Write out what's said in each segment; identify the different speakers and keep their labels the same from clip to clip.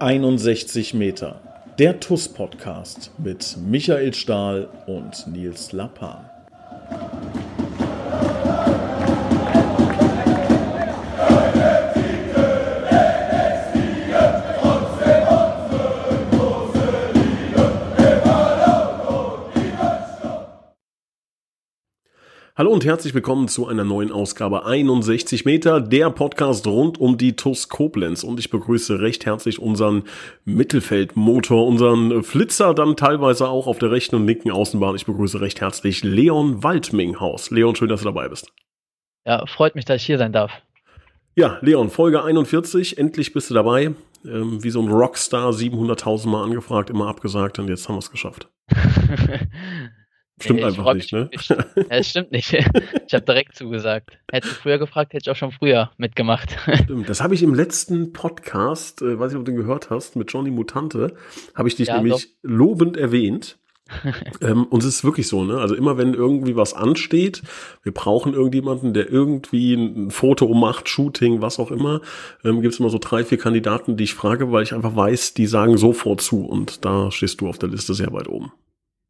Speaker 1: 61 Meter. Der TUS-Podcast mit Michael Stahl und Nils Lappan. Hallo und herzlich willkommen zu einer neuen Ausgabe 61 Meter, der Podcast rund um die TUS Koblenz. Und ich begrüße recht herzlich unseren Mittelfeldmotor, unseren Flitzer dann teilweise auch auf der rechten und linken Außenbahn. Ich begrüße recht herzlich Leon Waldminghaus. Leon, schön, dass du dabei bist.
Speaker 2: Ja, freut mich, dass ich hier sein darf.
Speaker 1: Ja, Leon, Folge 41, endlich bist du dabei. Ähm, wie so ein Rockstar, 700.000 Mal angefragt, immer abgesagt und jetzt haben wir es geschafft. Stimmt nee, einfach nicht, ne?
Speaker 2: Nicht. Ja, es stimmt nicht. Ich habe direkt zugesagt. Hättest du früher gefragt, hätte ich auch schon früher mitgemacht.
Speaker 1: Stimmt, das habe ich im letzten Podcast, äh, weiß ich, ob du den gehört hast, mit Johnny Mutante, habe ich dich ja, nämlich doch. lobend erwähnt. ähm, und es ist wirklich so, ne? Also immer wenn irgendwie was ansteht, wir brauchen irgendjemanden, der irgendwie ein Foto macht, Shooting, was auch immer, ähm, gibt es immer so drei, vier Kandidaten, die ich frage, weil ich einfach weiß, die sagen sofort zu und da stehst du auf der Liste sehr weit oben.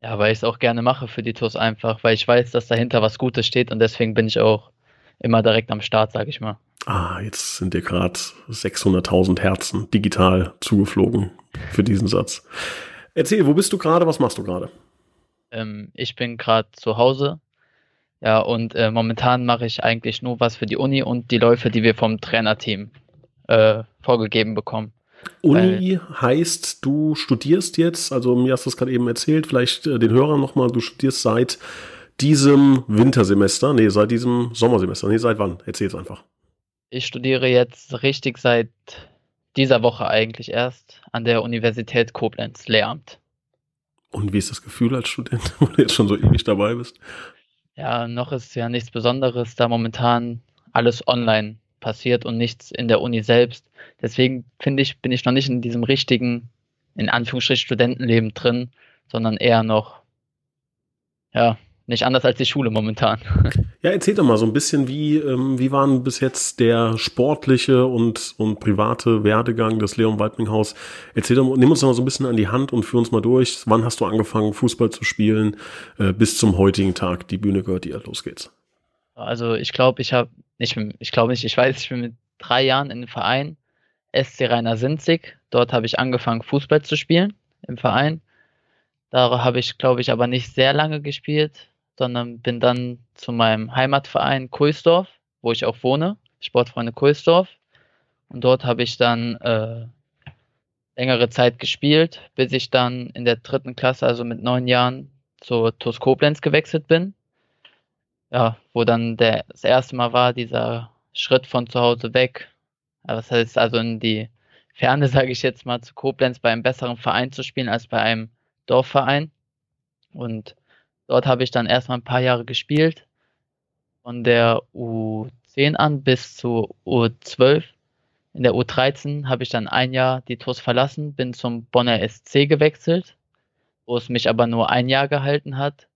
Speaker 2: Ja, weil ich es auch gerne mache für die Tours einfach, weil ich weiß, dass dahinter was Gutes steht und deswegen bin ich auch immer direkt am Start, sag ich mal.
Speaker 1: Ah, jetzt sind dir gerade 600.000 Herzen digital zugeflogen für diesen Satz. Erzähl, wo bist du gerade? Was machst du gerade?
Speaker 2: Ähm, ich bin gerade zu Hause. Ja, und äh, momentan mache ich eigentlich nur was für die Uni und die Läufe, die wir vom Trainerteam äh, vorgegeben bekommen.
Speaker 1: Uni heißt, du studierst jetzt, also mir hast du es gerade eben erzählt, vielleicht äh, den Hörern nochmal, du studierst seit diesem Wintersemester, nee, seit diesem Sommersemester, nee, seit wann? Erzähl es einfach.
Speaker 2: Ich studiere jetzt richtig seit dieser Woche eigentlich erst an der Universität Koblenz, Lehramt.
Speaker 1: Und wie ist das Gefühl als Student, wo du jetzt schon so ewig dabei bist?
Speaker 2: Ja, noch ist ja nichts Besonderes, da momentan alles online passiert und nichts in der Uni selbst. Deswegen finde ich, bin ich noch nicht in diesem richtigen, in Anführungsstrichen, Studentenleben drin, sondern eher noch, ja, nicht anders als die Schule momentan.
Speaker 1: Ja, erzähl doch mal so ein bisschen, wie, ähm, wie waren bis jetzt der sportliche und, und private Werdegang des Leon Waldminghaus? Erzähl doch, nimm uns doch mal so ein bisschen an die Hand und führ uns mal durch. Wann hast du angefangen, Fußball zu spielen, äh, bis zum heutigen Tag? Die Bühne gehört dir, los geht's.
Speaker 2: Also ich glaube, ich habe, ich, ich glaube nicht, ich weiß, ich bin mit drei Jahren in den Verein SC Rainer Sinzig. Dort habe ich angefangen, Fußball zu spielen im Verein. Da habe ich, glaube ich, aber nicht sehr lange gespielt, sondern bin dann zu meinem Heimatverein Kulsdorf, wo ich auch wohne, Sportfreunde Kulsdorf. Und dort habe ich dann äh, längere Zeit gespielt, bis ich dann in der dritten Klasse, also mit neun Jahren, zur TuS Koblenz gewechselt bin. Ja, wo dann der, das erste Mal war, dieser Schritt von zu Hause weg, das heißt also in die Ferne, sage ich jetzt mal, zu Koblenz bei einem besseren Verein zu spielen als bei einem Dorfverein. Und dort habe ich dann erstmal ein paar Jahre gespielt. Von der U10 an bis zur U12. In der U13 habe ich dann ein Jahr die TUS verlassen, bin zum Bonner SC gewechselt, wo es mich aber nur ein Jahr gehalten hat.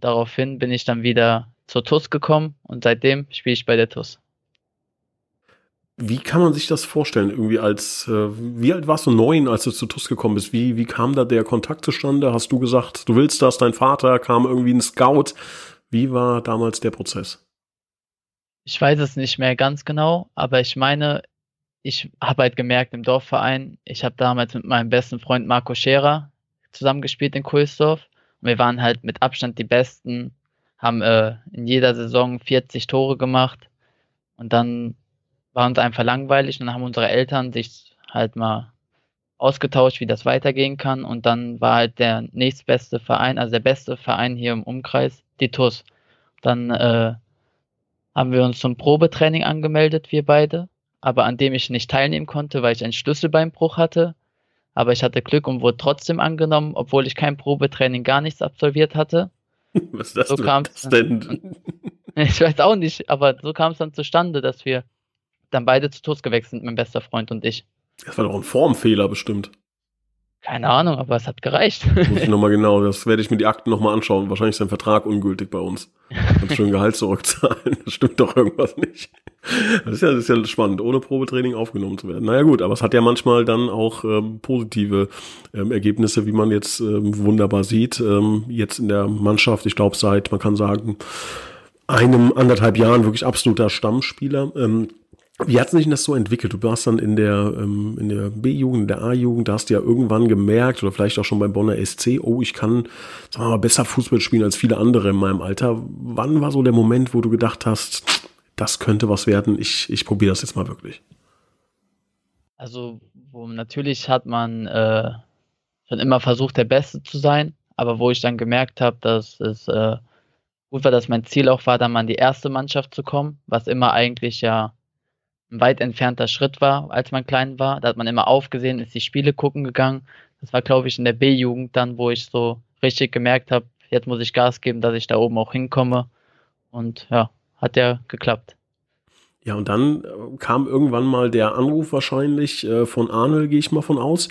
Speaker 2: Daraufhin bin ich dann wieder zur TUS gekommen und seitdem spiele ich bei der TUS.
Speaker 1: Wie kann man sich das vorstellen? Irgendwie als, äh, wie alt warst du neun, als du zu TUS gekommen bist? Wie, wie kam da der Kontakt zustande? Hast du gesagt, du willst das? Dein Vater kam irgendwie ein Scout. Wie war damals der Prozess?
Speaker 2: Ich weiß es nicht mehr ganz genau, aber ich meine, ich habe halt gemerkt im Dorfverein, ich habe damals mit meinem besten Freund Marco Scherer zusammengespielt in Kulsdorf. Und wir waren halt mit Abstand die Besten, haben äh, in jeder Saison 40 Tore gemacht. Und dann war uns einfach langweilig und dann haben unsere Eltern sich halt mal ausgetauscht, wie das weitergehen kann. Und dann war halt der nächstbeste Verein, also der beste Verein hier im Umkreis, die TUS. Dann äh, haben wir uns zum Probetraining angemeldet, wir beide, aber an dem ich nicht teilnehmen konnte, weil ich einen Schlüsselbeinbruch hatte. Aber ich hatte Glück und wurde trotzdem angenommen, obwohl ich kein Probetraining gar nichts absolviert hatte.
Speaker 1: Was ist das, so das denn?
Speaker 2: Ich weiß auch nicht, aber so kam es dann zustande, dass wir dann beide zu TUS gewechselt, mein bester Freund und ich.
Speaker 1: Das war doch ein Formfehler bestimmt.
Speaker 2: Keine Ahnung, aber es hat gereicht.
Speaker 1: Muss ich nochmal genau, das werde ich mir die Akten nochmal anschauen. Wahrscheinlich ist sein Vertrag ungültig bei uns. Kannst schön Gehalt zurückzahlen. Das stimmt doch irgendwas nicht. Das ist ja, das ist ja spannend, ohne Probetraining aufgenommen zu werden. Naja gut, aber es hat ja manchmal dann auch ähm, positive ähm, Ergebnisse, wie man jetzt ähm, wunderbar sieht. Ähm, jetzt in der Mannschaft, ich glaube seit, man kann sagen, einem anderthalb Jahren wirklich absoluter Stammspieler. Ähm, wie hat sich das so entwickelt? Du warst dann in der, ähm, in der B-Jugend, in der A-Jugend, da hast du ja irgendwann gemerkt oder vielleicht auch schon beim Bonner SC, oh, ich kann, sagen wir mal, besser Fußball spielen als viele andere in meinem Alter. Wann war so der Moment, wo du gedacht hast, das könnte was werden, ich, ich probiere das jetzt mal wirklich?
Speaker 2: Also, wo natürlich hat man äh, schon immer versucht, der Beste zu sein, aber wo ich dann gemerkt habe, dass es äh, gut war, dass mein Ziel auch war, dann mal in die erste Mannschaft zu kommen, was immer eigentlich ja ein weit entfernter Schritt war, als man klein war. Da hat man immer aufgesehen, ist die Spiele gucken gegangen. Das war, glaube ich, in der B-Jugend dann, wo ich so richtig gemerkt habe, jetzt muss ich Gas geben, dass ich da oben auch hinkomme. Und ja, hat ja geklappt.
Speaker 1: Ja, und dann äh, kam irgendwann mal der Anruf wahrscheinlich äh, von Arnold, gehe ich mal von aus.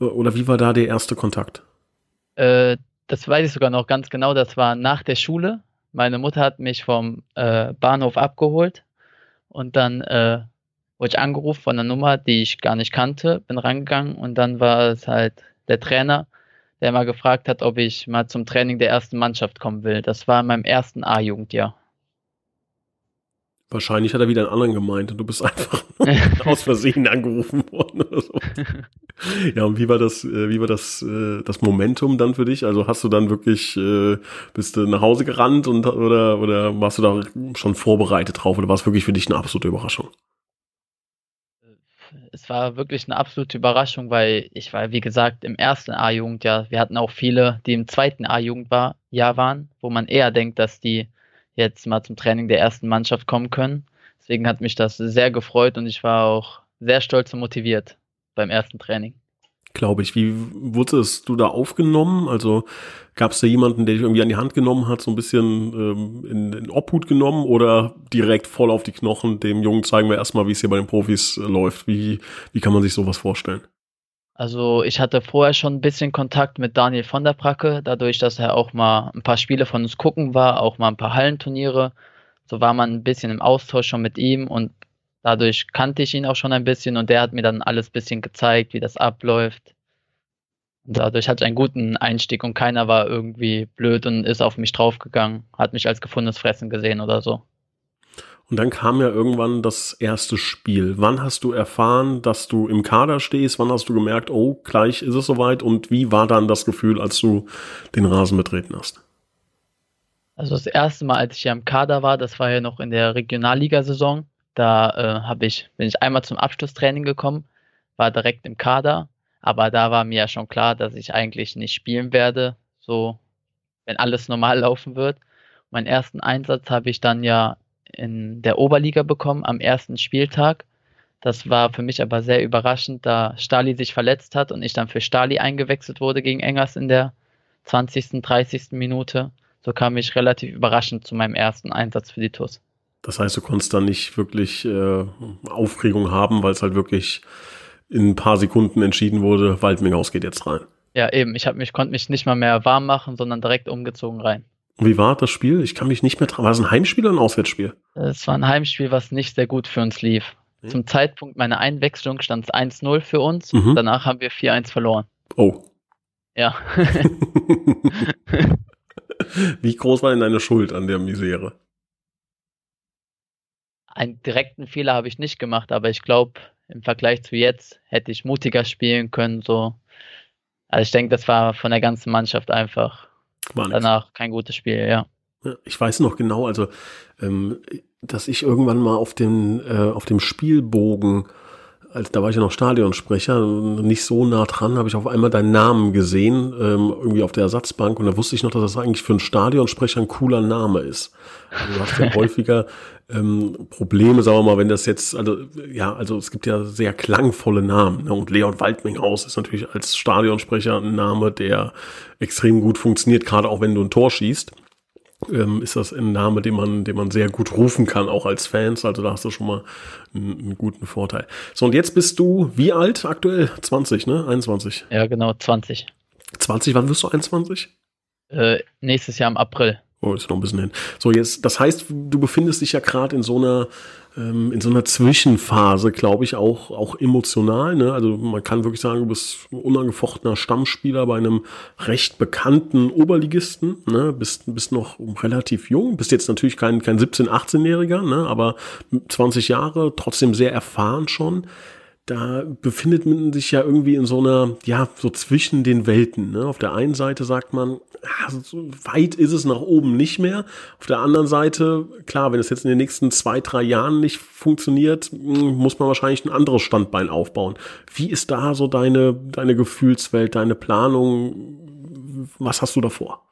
Speaker 1: Äh, oder wie war da der erste Kontakt?
Speaker 2: Äh, das weiß ich sogar noch ganz genau. Das war nach der Schule. Meine Mutter hat mich vom äh, Bahnhof abgeholt und dann äh, wurde ich angerufen von einer Nummer, die ich gar nicht kannte, bin rangegangen und dann war es halt der Trainer, der mal gefragt hat, ob ich mal zum Training der ersten Mannschaft kommen will. Das war in meinem ersten A-Jugendjahr.
Speaker 1: Wahrscheinlich hat er wieder einen anderen gemeint und du bist einfach aus Versehen angerufen worden oder so. Ja, und wie war das, äh, wie war das, äh, das Momentum dann für dich? Also hast du dann wirklich, äh, bist du nach Hause gerannt und oder, oder warst du da schon vorbereitet drauf oder war es wirklich für dich eine absolute Überraschung?
Speaker 2: es war wirklich eine absolute Überraschung, weil ich war, wie gesagt, im ersten A-Jugendjahr. Wir hatten auch viele, die im zweiten A-Jugendjahr waren, wo man eher denkt, dass die jetzt mal zum Training der ersten Mannschaft kommen können. Deswegen hat mich das sehr gefreut und ich war auch sehr stolz und motiviert beim ersten Training
Speaker 1: glaube ich. Wie wurdest du da aufgenommen? Also gab es da jemanden, der dich irgendwie an die Hand genommen hat, so ein bisschen ähm, in, in Obhut genommen oder direkt voll auf die Knochen, dem Jungen zeigen wir erstmal, wie es hier bei den Profis äh, läuft? Wie, wie kann man sich sowas vorstellen?
Speaker 2: Also ich hatte vorher schon ein bisschen Kontakt mit Daniel von der Bracke, dadurch, dass er auch mal ein paar Spiele von uns gucken war, auch mal ein paar Hallenturniere. So war man ein bisschen im Austausch schon mit ihm und Dadurch kannte ich ihn auch schon ein bisschen und der hat mir dann alles ein bisschen gezeigt, wie das abläuft. Und dadurch hatte ich einen guten Einstieg und keiner war irgendwie blöd und ist auf mich draufgegangen, hat mich als gefundenes Fressen gesehen oder so.
Speaker 1: Und dann kam ja irgendwann das erste Spiel. Wann hast du erfahren, dass du im Kader stehst? Wann hast du gemerkt, oh, gleich ist es soweit? Und wie war dann das Gefühl, als du den Rasen betreten hast?
Speaker 2: Also das erste Mal, als ich ja im Kader war, das war ja noch in der Regionalligasaison. Da äh, ich, bin ich einmal zum Abschlusstraining gekommen, war direkt im Kader, aber da war mir ja schon klar, dass ich eigentlich nicht spielen werde, so wenn alles normal laufen wird. Meinen ersten Einsatz habe ich dann ja in der Oberliga bekommen am ersten Spieltag. Das war für mich aber sehr überraschend, da Stali sich verletzt hat und ich dann für Stali eingewechselt wurde gegen Engers in der 20., 30. Minute. So kam ich relativ überraschend zu meinem ersten Einsatz für die TUS.
Speaker 1: Das heißt, du konntest dann nicht wirklich äh, Aufregung haben, weil es halt wirklich in ein paar Sekunden entschieden wurde, Waldminghaus geht jetzt rein.
Speaker 2: Ja, eben. Ich mich, konnte mich nicht mal mehr warm machen, sondern direkt umgezogen rein.
Speaker 1: Und wie war das Spiel? Ich kann mich nicht mehr dran. War es ein Heimspiel oder ein Auswärtsspiel?
Speaker 2: Es war ein Heimspiel, was nicht sehr gut für uns lief. Mhm. Zum Zeitpunkt meiner Einwechslung stand es 1-0 für uns. Mhm. Danach haben wir 4-1 verloren.
Speaker 1: Oh.
Speaker 2: Ja.
Speaker 1: wie groß war denn deine Schuld an der Misere?
Speaker 2: einen direkten Fehler habe ich nicht gemacht, aber ich glaube, im Vergleich zu jetzt hätte ich mutiger spielen können. So. Also ich denke, das war von der ganzen Mannschaft einfach danach kein gutes Spiel, ja.
Speaker 1: Ich weiß noch genau, also ähm, dass ich irgendwann mal auf dem, äh, auf dem Spielbogen als da war ich ja noch Stadionsprecher, nicht so nah dran, habe ich auf einmal deinen Namen gesehen, ähm, irgendwie auf der Ersatzbank und da wusste ich noch, dass das eigentlich für einen Stadionsprecher ein cooler Name ist. Also du hast ja häufiger ähm, Probleme, sagen wir mal, wenn das jetzt, also ja, also es gibt ja sehr klangvolle Namen ne? und Leon Waldminghaus ist natürlich als Stadionsprecher ein Name, der extrem gut funktioniert, gerade auch wenn du ein Tor schießt. ähm, ist das ein Name, den man, den man sehr gut rufen kann, auch als Fans. Also da hast du schon mal einen, einen guten Vorteil. So, und jetzt bist du wie alt aktuell? 20, ne? 21.
Speaker 2: Ja, genau, 20.
Speaker 1: 20, wann wirst du 21?
Speaker 2: Äh, nächstes Jahr im April.
Speaker 1: Oh, ist noch ein bisschen hin. So, jetzt, das heißt, du befindest dich ja gerade in so einer, ähm, in so einer Zwischenphase, glaube ich, auch, auch emotional. Ne? Also man kann wirklich sagen, du bist unangefochtener Stammspieler bei einem recht bekannten Oberligisten. Ne? Bist, bist noch relativ jung, bist jetzt natürlich kein, kein 17-, 18-Jähriger, ne? aber 20 Jahre, trotzdem sehr erfahren schon da befindet man sich ja irgendwie in so einer, ja, so zwischen den Welten. Ne? Auf der einen Seite sagt man, ja, so weit ist es nach oben nicht mehr. Auf der anderen Seite, klar, wenn es jetzt in den nächsten zwei, drei Jahren nicht funktioniert, hm, muss man wahrscheinlich ein anderes Standbein aufbauen. Wie ist da so deine, deine Gefühlswelt, deine Planung? Was hast du davor?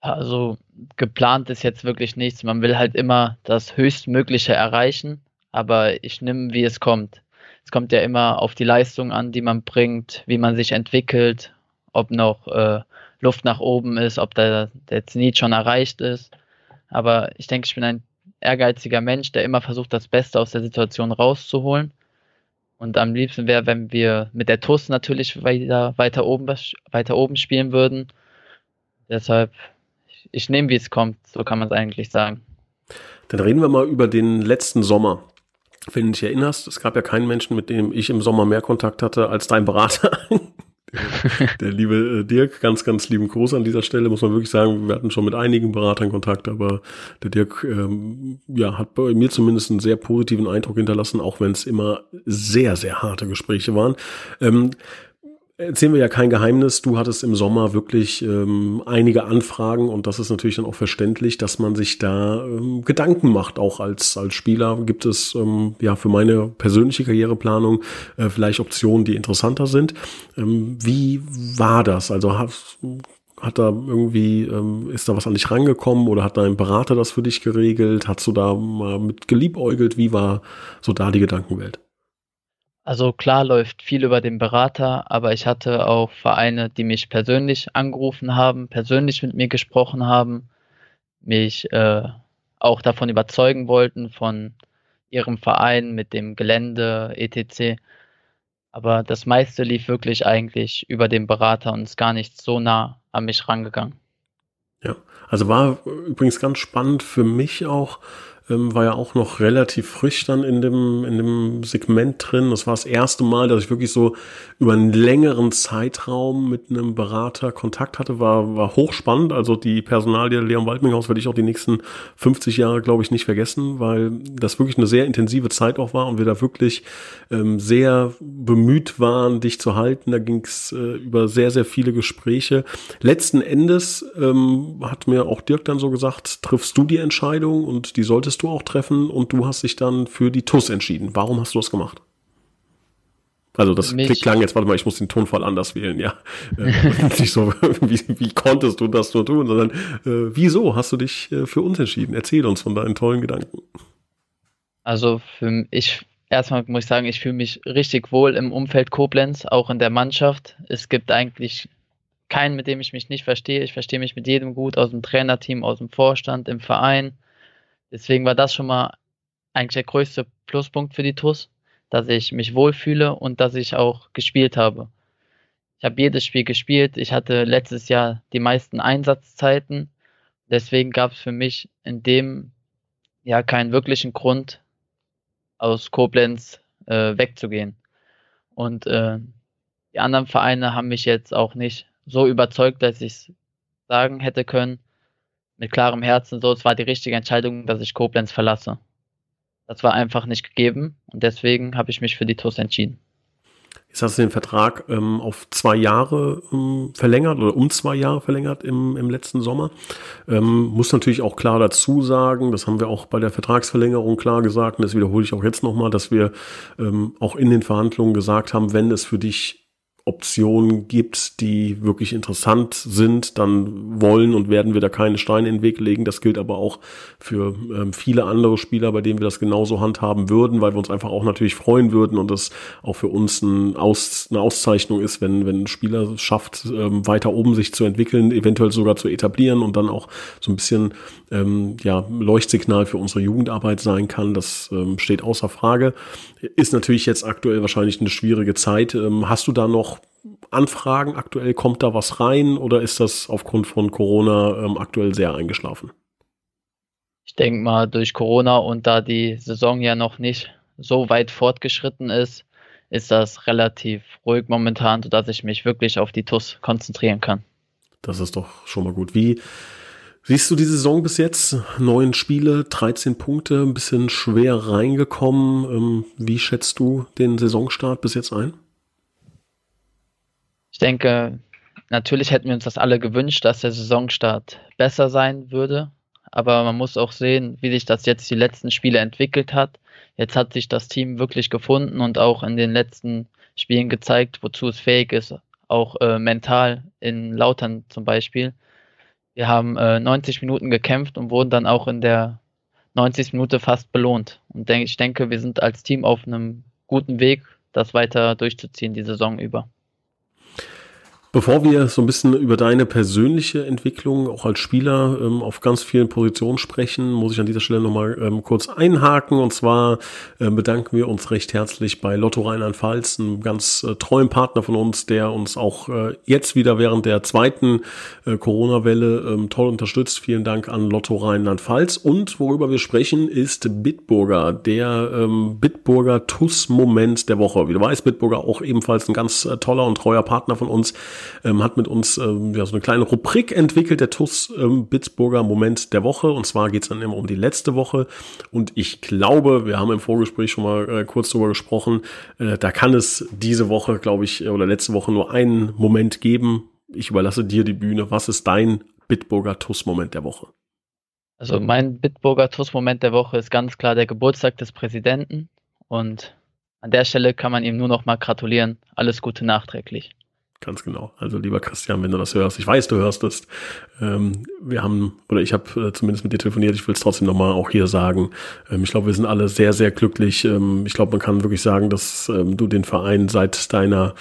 Speaker 2: Also geplant ist jetzt wirklich nichts. Man will halt immer das Höchstmögliche erreichen, aber ich nehme, wie es kommt. Es kommt ja immer auf die Leistung an, die man bringt, wie man sich entwickelt, ob noch äh, Luft nach oben ist, ob der, der Zenit schon erreicht ist. Aber ich denke, ich bin ein ehrgeiziger Mensch, der immer versucht, das Beste aus der Situation rauszuholen. Und am liebsten wäre, wenn wir mit der TUS natürlich weiter, weiter, oben, weiter oben spielen würden. Deshalb, ich, ich nehme, wie es kommt, so kann man es eigentlich sagen.
Speaker 1: Dann reden wir mal über den letzten Sommer. Wenn du dich erinnerst, es gab ja keinen Menschen, mit dem ich im Sommer mehr Kontakt hatte als dein Berater. der liebe äh, Dirk, ganz, ganz lieben Gruß an dieser Stelle, muss man wirklich sagen, wir hatten schon mit einigen Beratern Kontakt, aber der Dirk ähm, ja, hat bei mir zumindest einen sehr positiven Eindruck hinterlassen, auch wenn es immer sehr, sehr harte Gespräche waren. Ähm, erzählen wir ja kein Geheimnis. Du hattest im Sommer wirklich ähm, einige Anfragen und das ist natürlich dann auch verständlich, dass man sich da ähm, Gedanken macht. Auch als, als Spieler gibt es ähm, ja für meine persönliche Karriereplanung äh, vielleicht Optionen, die interessanter sind. Ähm, wie war das? Also hast, hat da irgendwie, ähm, ist da was an dich rangekommen oder hat dein Berater das für dich geregelt? Hast du da mal mit geliebäugelt? Wie war so da die Gedankenwelt?
Speaker 2: Also klar läuft viel über den Berater, aber ich hatte auch Vereine, die mich persönlich angerufen haben, persönlich mit mir gesprochen haben, mich äh, auch davon überzeugen wollten, von ihrem Verein mit dem Gelände, etc. Aber das meiste lief wirklich eigentlich über den Berater und ist gar nicht so nah an mich rangegangen.
Speaker 1: Ja, also war übrigens ganz spannend für mich auch, ähm, war ja auch noch relativ frisch dann in dem, in dem Segment drin. Das war das erste Mal, dass ich wirklich so über einen längeren Zeitraum mit einem Berater Kontakt hatte. War, war hochspannend. Also die Personalie Leon Waldminghaus werde ich auch die nächsten 50 Jahre, glaube ich, nicht vergessen, weil das wirklich eine sehr intensive Zeit auch war und wir da wirklich ähm, sehr bemüht waren, dich zu halten. Da ging es äh, über sehr, sehr viele Gespräche. Letzten Endes ähm, hat mir auch Dirk dann so gesagt, triffst du die Entscheidung und die solltest du auch treffen und du hast dich dann für die TUS entschieden. Warum hast du das gemacht? Also das Mich. klang jetzt, warte mal, ich muss den Tonfall anders wählen, ja. Äh, nicht so, wie, wie konntest du das nur tun, sondern äh, wieso hast du dich äh, für uns entschieden? Erzähl uns von deinen tollen Gedanken.
Speaker 2: Also für ich erstmal muss ich sagen, ich fühle mich richtig wohl im Umfeld Koblenz, auch in der Mannschaft. Es gibt eigentlich keinen, mit dem ich mich nicht verstehe. Ich verstehe mich mit jedem gut aus dem Trainerteam, aus dem Vorstand, im Verein. Deswegen war das schon mal eigentlich der größte Pluspunkt für die TUS, dass ich mich wohlfühle und dass ich auch gespielt habe. Ich habe jedes Spiel gespielt. Ich hatte letztes Jahr die meisten Einsatzzeiten. Deswegen gab es für mich in dem ja keinen wirklichen Grund, aus Koblenz äh, wegzugehen. Und äh, die anderen Vereine haben mich jetzt auch nicht so überzeugt, dass ich es sagen hätte können, mit klarem Herzen so, es war die richtige Entscheidung, dass ich Koblenz verlasse. Das war einfach nicht gegeben und deswegen habe ich mich für die TUS entschieden.
Speaker 1: Jetzt hast du den Vertrag ähm, auf zwei Jahre ähm, verlängert oder um zwei Jahre verlängert im, im letzten Sommer. Ähm, muss natürlich auch klar dazu sagen, das haben wir auch bei der Vertragsverlängerung klar gesagt und das wiederhole ich auch jetzt nochmal, dass wir ähm, auch in den Verhandlungen gesagt haben, wenn es für dich Optionen gibt, die wirklich interessant sind, dann wollen und werden wir da keine Steine in den Weg legen. Das gilt aber auch für ähm, viele andere Spieler, bei denen wir das genauso handhaben würden, weil wir uns einfach auch natürlich freuen würden und das auch für uns ein Aus, eine Auszeichnung ist, wenn, wenn ein Spieler schafft, ähm, weiter oben sich zu entwickeln, eventuell sogar zu etablieren und dann auch so ein bisschen ähm, ja, Leuchtsignal für unsere Jugendarbeit sein kann. Das ähm, steht außer Frage. Ist natürlich jetzt aktuell wahrscheinlich eine schwierige Zeit. Ähm, hast du da noch Anfragen aktuell? Kommt da was rein oder ist das aufgrund von Corona ähm, aktuell sehr eingeschlafen?
Speaker 2: Ich denke mal, durch Corona und da die Saison ja noch nicht so weit fortgeschritten ist, ist das relativ ruhig momentan, sodass ich mich wirklich auf die TUS konzentrieren kann.
Speaker 1: Das ist doch schon mal gut. Wie siehst du die Saison bis jetzt? Neun Spiele, 13 Punkte, ein bisschen schwer reingekommen. Ähm, wie schätzt du den Saisonstart bis jetzt ein?
Speaker 2: Ich denke, natürlich hätten wir uns das alle gewünscht, dass der Saisonstart besser sein würde. Aber man muss auch sehen, wie sich das jetzt die letzten Spiele entwickelt hat. Jetzt hat sich das Team wirklich gefunden und auch in den letzten Spielen gezeigt, wozu es fähig ist, auch äh, mental in Lautern zum Beispiel. Wir haben äh, 90 Minuten gekämpft und wurden dann auch in der 90. Minute fast belohnt. Und denk, ich denke, wir sind als Team auf einem guten Weg, das weiter durchzuziehen die Saison über.
Speaker 1: Bevor wir so ein bisschen über deine persönliche Entwicklung auch als Spieler ähm, auf ganz vielen Positionen sprechen, muss ich an dieser Stelle nochmal ähm, kurz einhaken. Und zwar äh, bedanken wir uns recht herzlich bei Lotto Rheinland-Pfalz, einem ganz äh, treuen Partner von uns, der uns auch äh, jetzt wieder während der zweiten äh, Corona-Welle ähm, toll unterstützt. Vielen Dank an Lotto Rheinland-Pfalz. Und worüber wir sprechen, ist Bitburger, der ähm, Bitburger TUS-Moment der Woche. Wie du weißt, Bitburger auch ebenfalls ein ganz äh, toller und treuer Partner von uns ähm, hat mit uns ähm, ja, so eine kleine Rubrik entwickelt, der TUS ähm, Bittsburger Moment der Woche. Und zwar geht es dann immer um die letzte Woche. Und ich glaube, wir haben im Vorgespräch schon mal äh, kurz drüber gesprochen, äh, da kann es diese Woche, glaube ich, oder letzte Woche nur einen Moment geben. Ich überlasse dir die Bühne. Was ist dein Bitburger TUS-Moment der Woche?
Speaker 2: Also mein Bitburger TUS-Moment der Woche ist ganz klar der Geburtstag des Präsidenten. Und an der Stelle kann man ihm nur noch mal gratulieren. Alles Gute nachträglich.
Speaker 1: Ganz genau. Also lieber Christian, wenn du das hörst, ich weiß, du hörst es. Ähm, wir haben, oder ich habe äh, zumindest mit dir telefoniert, ich will es trotzdem nochmal auch hier sagen. Ähm, ich glaube, wir sind alle sehr, sehr glücklich. Ähm, ich glaube, man kann wirklich sagen, dass ähm, du den Verein seit deiner,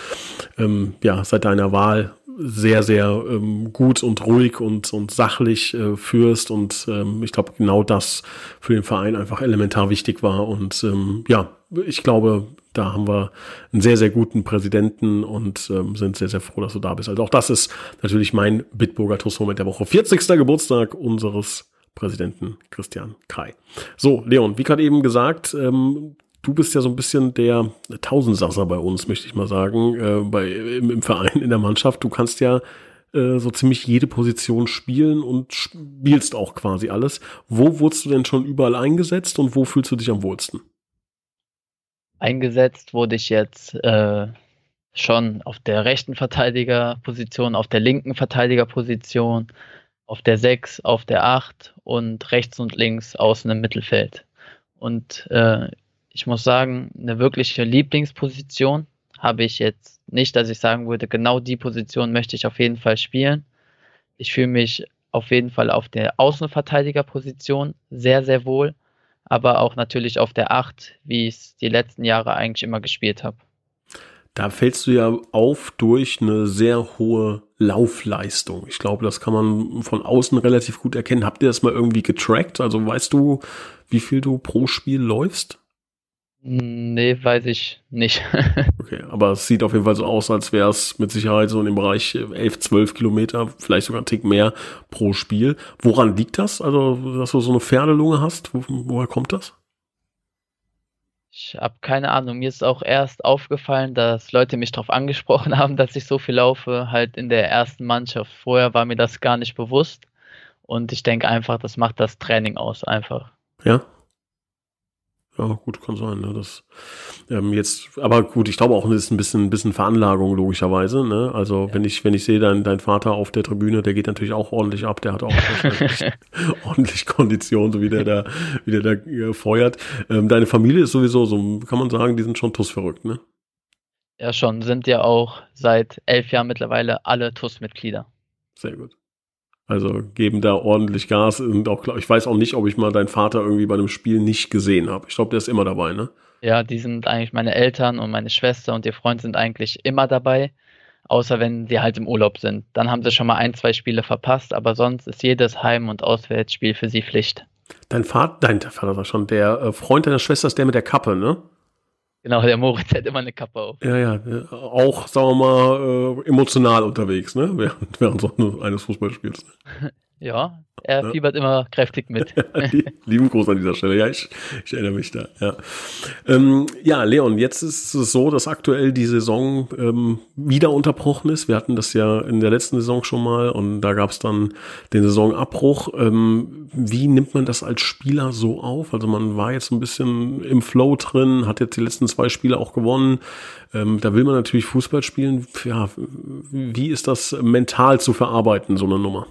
Speaker 1: ähm, ja, seit deiner Wahl sehr, sehr ähm, gut und ruhig und, und sachlich äh, führst. Und ähm, ich glaube, genau das für den Verein einfach elementar wichtig war. Und ähm, ja, ich glaube, da haben wir einen sehr, sehr guten Präsidenten und ähm, sind sehr, sehr froh, dass du da bist. Also auch das ist natürlich mein Bitburger Toastmoment der Woche. 40. Geburtstag unseres Präsidenten Christian Krei. So, Leon, wie gerade eben gesagt, ähm, du bist ja so ein bisschen der Tausendsasser bei uns, möchte ich mal sagen, äh, bei, im, im Verein, in der Mannschaft. Du kannst ja äh, so ziemlich jede Position spielen und spielst auch quasi alles. Wo wurdest du denn schon überall eingesetzt und wo fühlst du dich am wohlsten?
Speaker 2: Eingesetzt wurde ich jetzt äh, schon auf der rechten Verteidigerposition, auf der linken Verteidigerposition, auf der 6, auf der 8 und rechts und links außen im Mittelfeld. Und äh, ich muss sagen, eine wirkliche Lieblingsposition habe ich jetzt nicht, dass ich sagen würde, genau die Position möchte ich auf jeden Fall spielen. Ich fühle mich auf jeden Fall auf der Außenverteidigerposition sehr, sehr wohl aber auch natürlich auf der 8, wie ich es die letzten Jahre eigentlich immer gespielt habe.
Speaker 1: Da fällst du ja auf durch eine sehr hohe Laufleistung. Ich glaube, das kann man von außen relativ gut erkennen. Habt ihr das mal irgendwie getrackt? Also weißt du, wie viel du pro Spiel läufst?
Speaker 2: Nee, weiß ich nicht.
Speaker 1: okay, aber es sieht auf jeden Fall so aus, als wäre es mit Sicherheit so in dem Bereich 11, 12 Kilometer, vielleicht sogar ein Tick mehr pro Spiel. Woran liegt das? Also, dass du so eine Pferdelunge hast? Wo, woher kommt das?
Speaker 2: Ich habe keine Ahnung. Mir ist auch erst aufgefallen, dass Leute mich darauf angesprochen haben, dass ich so viel laufe, halt in der ersten Mannschaft. Vorher war mir das gar nicht bewusst. Und ich denke einfach, das macht das Training aus, einfach.
Speaker 1: Ja, ja, gut, kann sein. Ne? Das, ähm, jetzt, aber gut, ich glaube auch, das ist ein bisschen, ein bisschen Veranlagung logischerweise. Ne? Also ja. wenn ich, wenn ich sehe, dein, dein Vater auf der Tribüne, der geht natürlich auch ordentlich ab. Der hat auch ordentlich Kondition, so wie der da, wie der da äh, feuert. Ähm, deine Familie ist sowieso so, kann man sagen, die sind schon tuss verrückt, ne?
Speaker 2: Ja, schon. Sind ja auch seit elf Jahren mittlerweile alle TUS-Mitglieder.
Speaker 1: Sehr gut. Also geben da ordentlich Gas und auch ich weiß auch nicht, ob ich mal deinen Vater irgendwie bei einem Spiel nicht gesehen habe. Ich glaube, der ist immer dabei, ne?
Speaker 2: Ja, die sind eigentlich meine Eltern und meine Schwester und ihr Freund sind eigentlich immer dabei, außer wenn sie halt im Urlaub sind. Dann haben sie schon mal ein, zwei Spiele verpasst, aber sonst ist jedes Heim- und Auswärtsspiel für sie Pflicht.
Speaker 1: Dein Vater, dein Vater war schon, der äh, Freund deiner Schwester ist der mit der Kappe, ne?
Speaker 2: Genau, der Moritz hat immer eine Kappe auf.
Speaker 1: Ja, ja, auch, sagen wir mal, äh, emotional unterwegs, ne? Während, während so eines Fußballspiels.
Speaker 2: Ja, er ja. fiebert immer kräftig mit.
Speaker 1: lieben Gruß an dieser Stelle. Ja, ich, ich erinnere mich da. Ja. Ähm, ja, Leon, jetzt ist es so, dass aktuell die Saison ähm, wieder unterbrochen ist. Wir hatten das ja in der letzten Saison schon mal und da gab es dann den Saisonabbruch. Ähm, wie nimmt man das als Spieler so auf? Also man war jetzt ein bisschen im Flow drin, hat jetzt die letzten zwei Spiele auch gewonnen. Ähm, da will man natürlich Fußball spielen. Ja, wie ist das mental zu verarbeiten, so eine Nummer?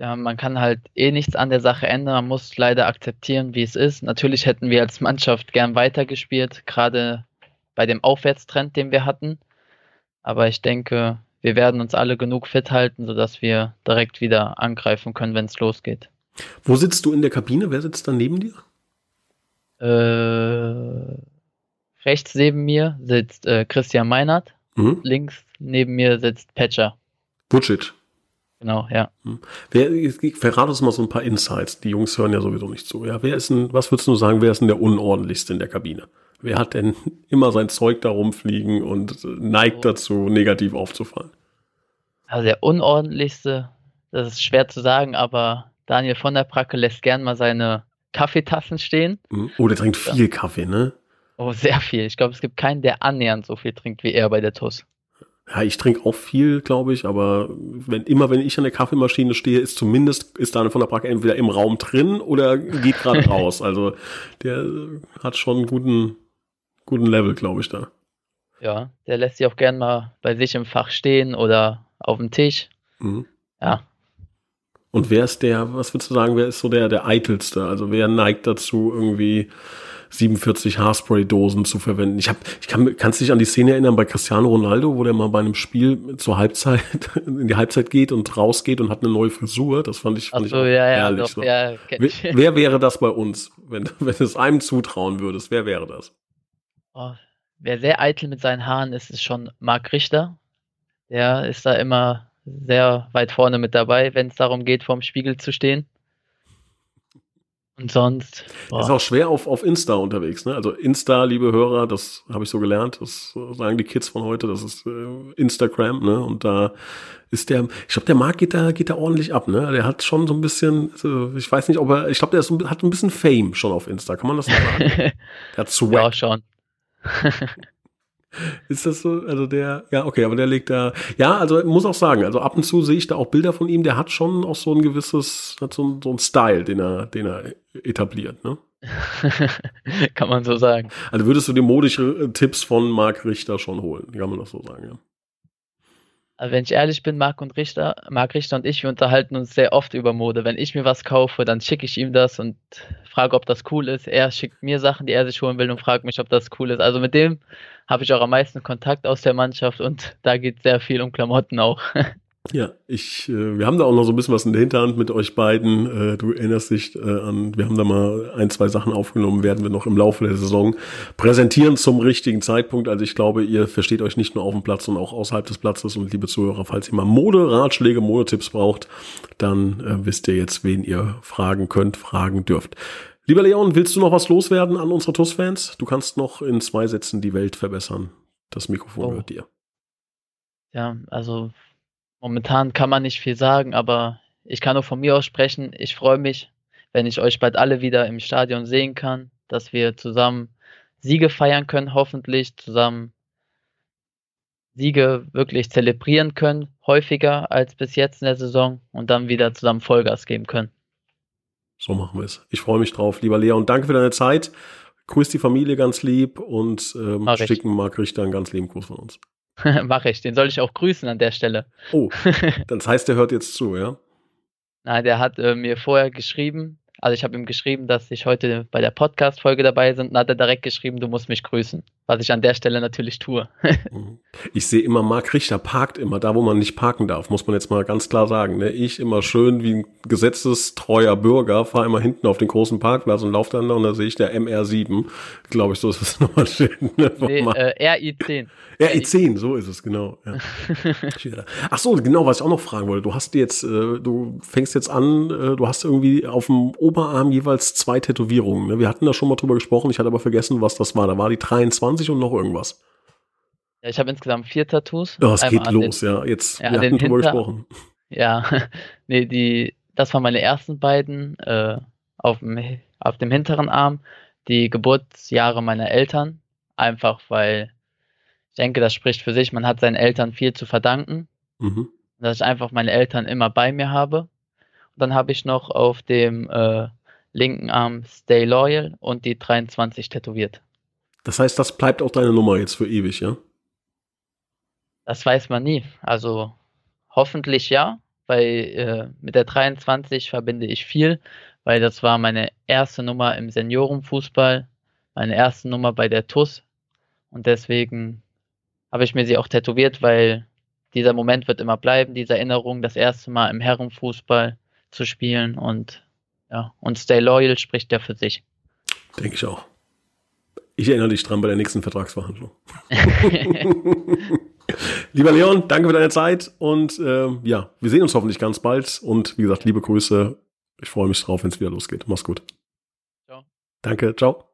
Speaker 2: Ja, man kann halt eh nichts an der Sache ändern. Man muss leider akzeptieren, wie es ist. Natürlich hätten wir als Mannschaft gern weitergespielt, gerade bei dem Aufwärtstrend, den wir hatten. Aber ich denke, wir werden uns alle genug fit halten, sodass wir direkt wieder angreifen können, wenn es losgeht.
Speaker 1: Wo sitzt du in der Kabine? Wer sitzt da neben dir?
Speaker 2: Äh, rechts neben mir sitzt äh, Christian Meinert. Mhm. Links neben mir sitzt Patcher.
Speaker 1: Vucic.
Speaker 2: Genau, ja.
Speaker 1: Hm. Wer, verrate uns mal so ein paar Insights. Die Jungs hören ja sowieso nicht zu. Ja, wer ist denn, was würdest du sagen, wer ist denn der unordentlichste in der Kabine? Wer hat denn immer sein Zeug da rumfliegen und neigt oh. dazu, negativ aufzufallen?
Speaker 2: Also der unordentlichste, das ist schwer zu sagen, aber Daniel von der Bracke lässt gern mal seine Kaffeetassen stehen.
Speaker 1: Hm. Oh, der trinkt viel Kaffee, ne?
Speaker 2: Oh, sehr viel. Ich glaube, es gibt keinen, der annähernd so viel trinkt wie er bei der TUS.
Speaker 1: Ja, ich trinke auch viel, glaube ich, aber wenn immer wenn ich an der Kaffeemaschine stehe, ist zumindest ist Daniel von der Bracke entweder im Raum drin oder geht gerade raus. Also der hat schon einen guten, guten Level, glaube ich, da.
Speaker 2: Ja, der lässt sich auch gern mal bei sich im Fach stehen oder auf dem Tisch. Mhm. Ja.
Speaker 1: Und wer ist der, was würdest du sagen, wer ist so der, der eitelste? Also wer neigt dazu, irgendwie 47 Haarspray-Dosen zu verwenden. Ich, hab, ich kann kannst dich an die Szene erinnern bei Cristiano Ronaldo, wo der mal bei einem Spiel zur Halbzeit in die Halbzeit geht und rausgeht und hat eine neue Frisur. Das fand ich, fand
Speaker 2: so, ich ja, ja, Doch, so. ja,
Speaker 1: wer, wer, wäre das bei uns, wenn, wenn du es einem zutrauen würdest? Wer wäre das?
Speaker 2: Oh, wer sehr eitel mit seinen Haaren ist, ist schon Marc Richter. Der ist da immer sehr weit vorne mit dabei, wenn es darum geht, vorm Spiegel zu stehen. Und sonst.
Speaker 1: Boah. Ist auch schwer auf, auf Insta unterwegs, ne? Also Insta, liebe Hörer, das habe ich so gelernt, das sagen die Kids von heute, das ist äh, Instagram, ne? Und da ist der, ich glaube, der Markt geht da, geht da ordentlich ab, ne? Der hat schon so ein bisschen, also ich weiß nicht, ob er, ich glaube, der ist, hat ein bisschen Fame schon auf Insta, kann man das so sagen? der
Speaker 2: hat Swag. Ja, schon.
Speaker 1: Ist das so? Also der, ja, okay, aber der legt da, ja, also muss auch sagen, also ab und zu sehe ich da auch Bilder von ihm, der hat schon auch so ein gewisses, hat so, so ein Style, den er, den er etabliert, ne?
Speaker 2: kann man so sagen.
Speaker 1: Also würdest du die modische Tipps von Marc Richter schon holen, kann man das so sagen, ja?
Speaker 2: Also wenn ich ehrlich bin, Marc und Richter, Marc Richter und ich, wir unterhalten uns sehr oft über Mode. Wenn ich mir was kaufe, dann schicke ich ihm das und frage, ob das cool ist. Er schickt mir Sachen, die er sich holen will und fragt mich, ob das cool ist. Also mit dem habe ich auch am meisten Kontakt aus der Mannschaft und da geht sehr viel um Klamotten auch.
Speaker 1: Ja, ich, äh, wir haben da auch noch so ein bisschen was in der Hinterhand mit euch beiden. Äh, du erinnerst dich äh, an, wir haben da mal ein, zwei Sachen aufgenommen, werden wir noch im Laufe der Saison präsentieren zum richtigen Zeitpunkt. Also ich glaube, ihr versteht euch nicht nur auf dem Platz, sondern auch außerhalb des Platzes. Und liebe Zuhörer, falls ihr mal Mode, Ratschläge, Modetipps braucht, dann äh, wisst ihr jetzt, wen ihr fragen könnt, fragen dürft. Lieber Leon, willst du noch was loswerden an unsere TUS-Fans? Du kannst noch in zwei Sätzen die Welt verbessern. Das Mikrofon oh. gehört dir.
Speaker 2: Ja, also Momentan kann man nicht viel sagen, aber ich kann nur von mir aus sprechen. Ich freue mich, wenn ich euch bald alle wieder im Stadion sehen kann, dass wir zusammen Siege feiern können, hoffentlich zusammen Siege wirklich zelebrieren können, häufiger als bis jetzt in der Saison und dann wieder zusammen Vollgas geben können.
Speaker 1: So machen wir es. Ich freue mich drauf, lieber Lea, und danke für deine Zeit. Grüß die Familie ganz lieb und ähm, schicken Marc Richter einen ganz lieben Gruß von uns.
Speaker 2: Mache ich. Den soll ich auch grüßen an der Stelle.
Speaker 1: Oh, das heißt, der hört jetzt zu, ja?
Speaker 2: Nein, der hat äh, mir vorher geschrieben, also ich habe ihm geschrieben, dass ich heute bei der Podcast-Folge dabei bin, und hat er direkt geschrieben, du musst mich grüßen. Was ich an der Stelle natürlich tue.
Speaker 1: Mhm. ich sehe immer, Marc Richter parkt immer da, wo man nicht parken darf, muss man jetzt mal ganz klar sagen. Ne? Ich immer schön wie ein gesetzestreuer Bürger, fahre immer hinten auf den großen Parkplatz und laufe dann da und da sehe ich der MR7. Glaube ich, so ist es nochmal schön.
Speaker 2: Ne? Nee, äh, RI10.
Speaker 1: RI10, so ist es, genau. Ja. Ach so, genau, was ich auch noch fragen wollte. Du hast jetzt, äh, du fängst jetzt an, äh, du hast irgendwie auf dem Oberarm jeweils zwei Tätowierungen. Ne? Wir hatten da schon mal drüber gesprochen, ich hatte aber vergessen, was das war. Da war die 23 und noch irgendwas.
Speaker 2: Ja, ich habe insgesamt vier Tattoos.
Speaker 1: Ja, es geht los, den, ja. Jetzt,
Speaker 2: ja, wir hatten drüber gesprochen. Ja, nee, die, das waren meine ersten beiden äh, auf, dem, auf dem hinteren Arm. Die Geburtsjahre meiner Eltern. Einfach weil ich denke, das spricht für sich. Man hat seinen Eltern viel zu verdanken. Mhm. Dass ich einfach meine Eltern immer bei mir habe. Und dann habe ich noch auf dem äh, linken Arm Stay Loyal und die 23 tätowiert.
Speaker 1: Das heißt, das bleibt auch deine Nummer jetzt für ewig, ja?
Speaker 2: Das weiß man nie. Also hoffentlich ja, weil äh, mit der 23 verbinde ich viel, weil das war meine erste Nummer im Seniorenfußball, meine erste Nummer bei der TUS und deswegen habe ich mir sie auch tätowiert, weil dieser Moment wird immer bleiben, diese Erinnerung, das erste Mal im Herrenfußball zu spielen und ja, und Stay Loyal spricht ja für sich.
Speaker 1: Denke ich auch. Ich erinnere dich dran bei der nächsten Vertragsverhandlung. Lieber Leon, danke für deine Zeit und äh, ja, wir sehen uns hoffentlich ganz bald und wie gesagt, liebe Grüße. Ich freue mich drauf, wenn es wieder losgeht. Mach's gut. Ciao. Danke, ciao.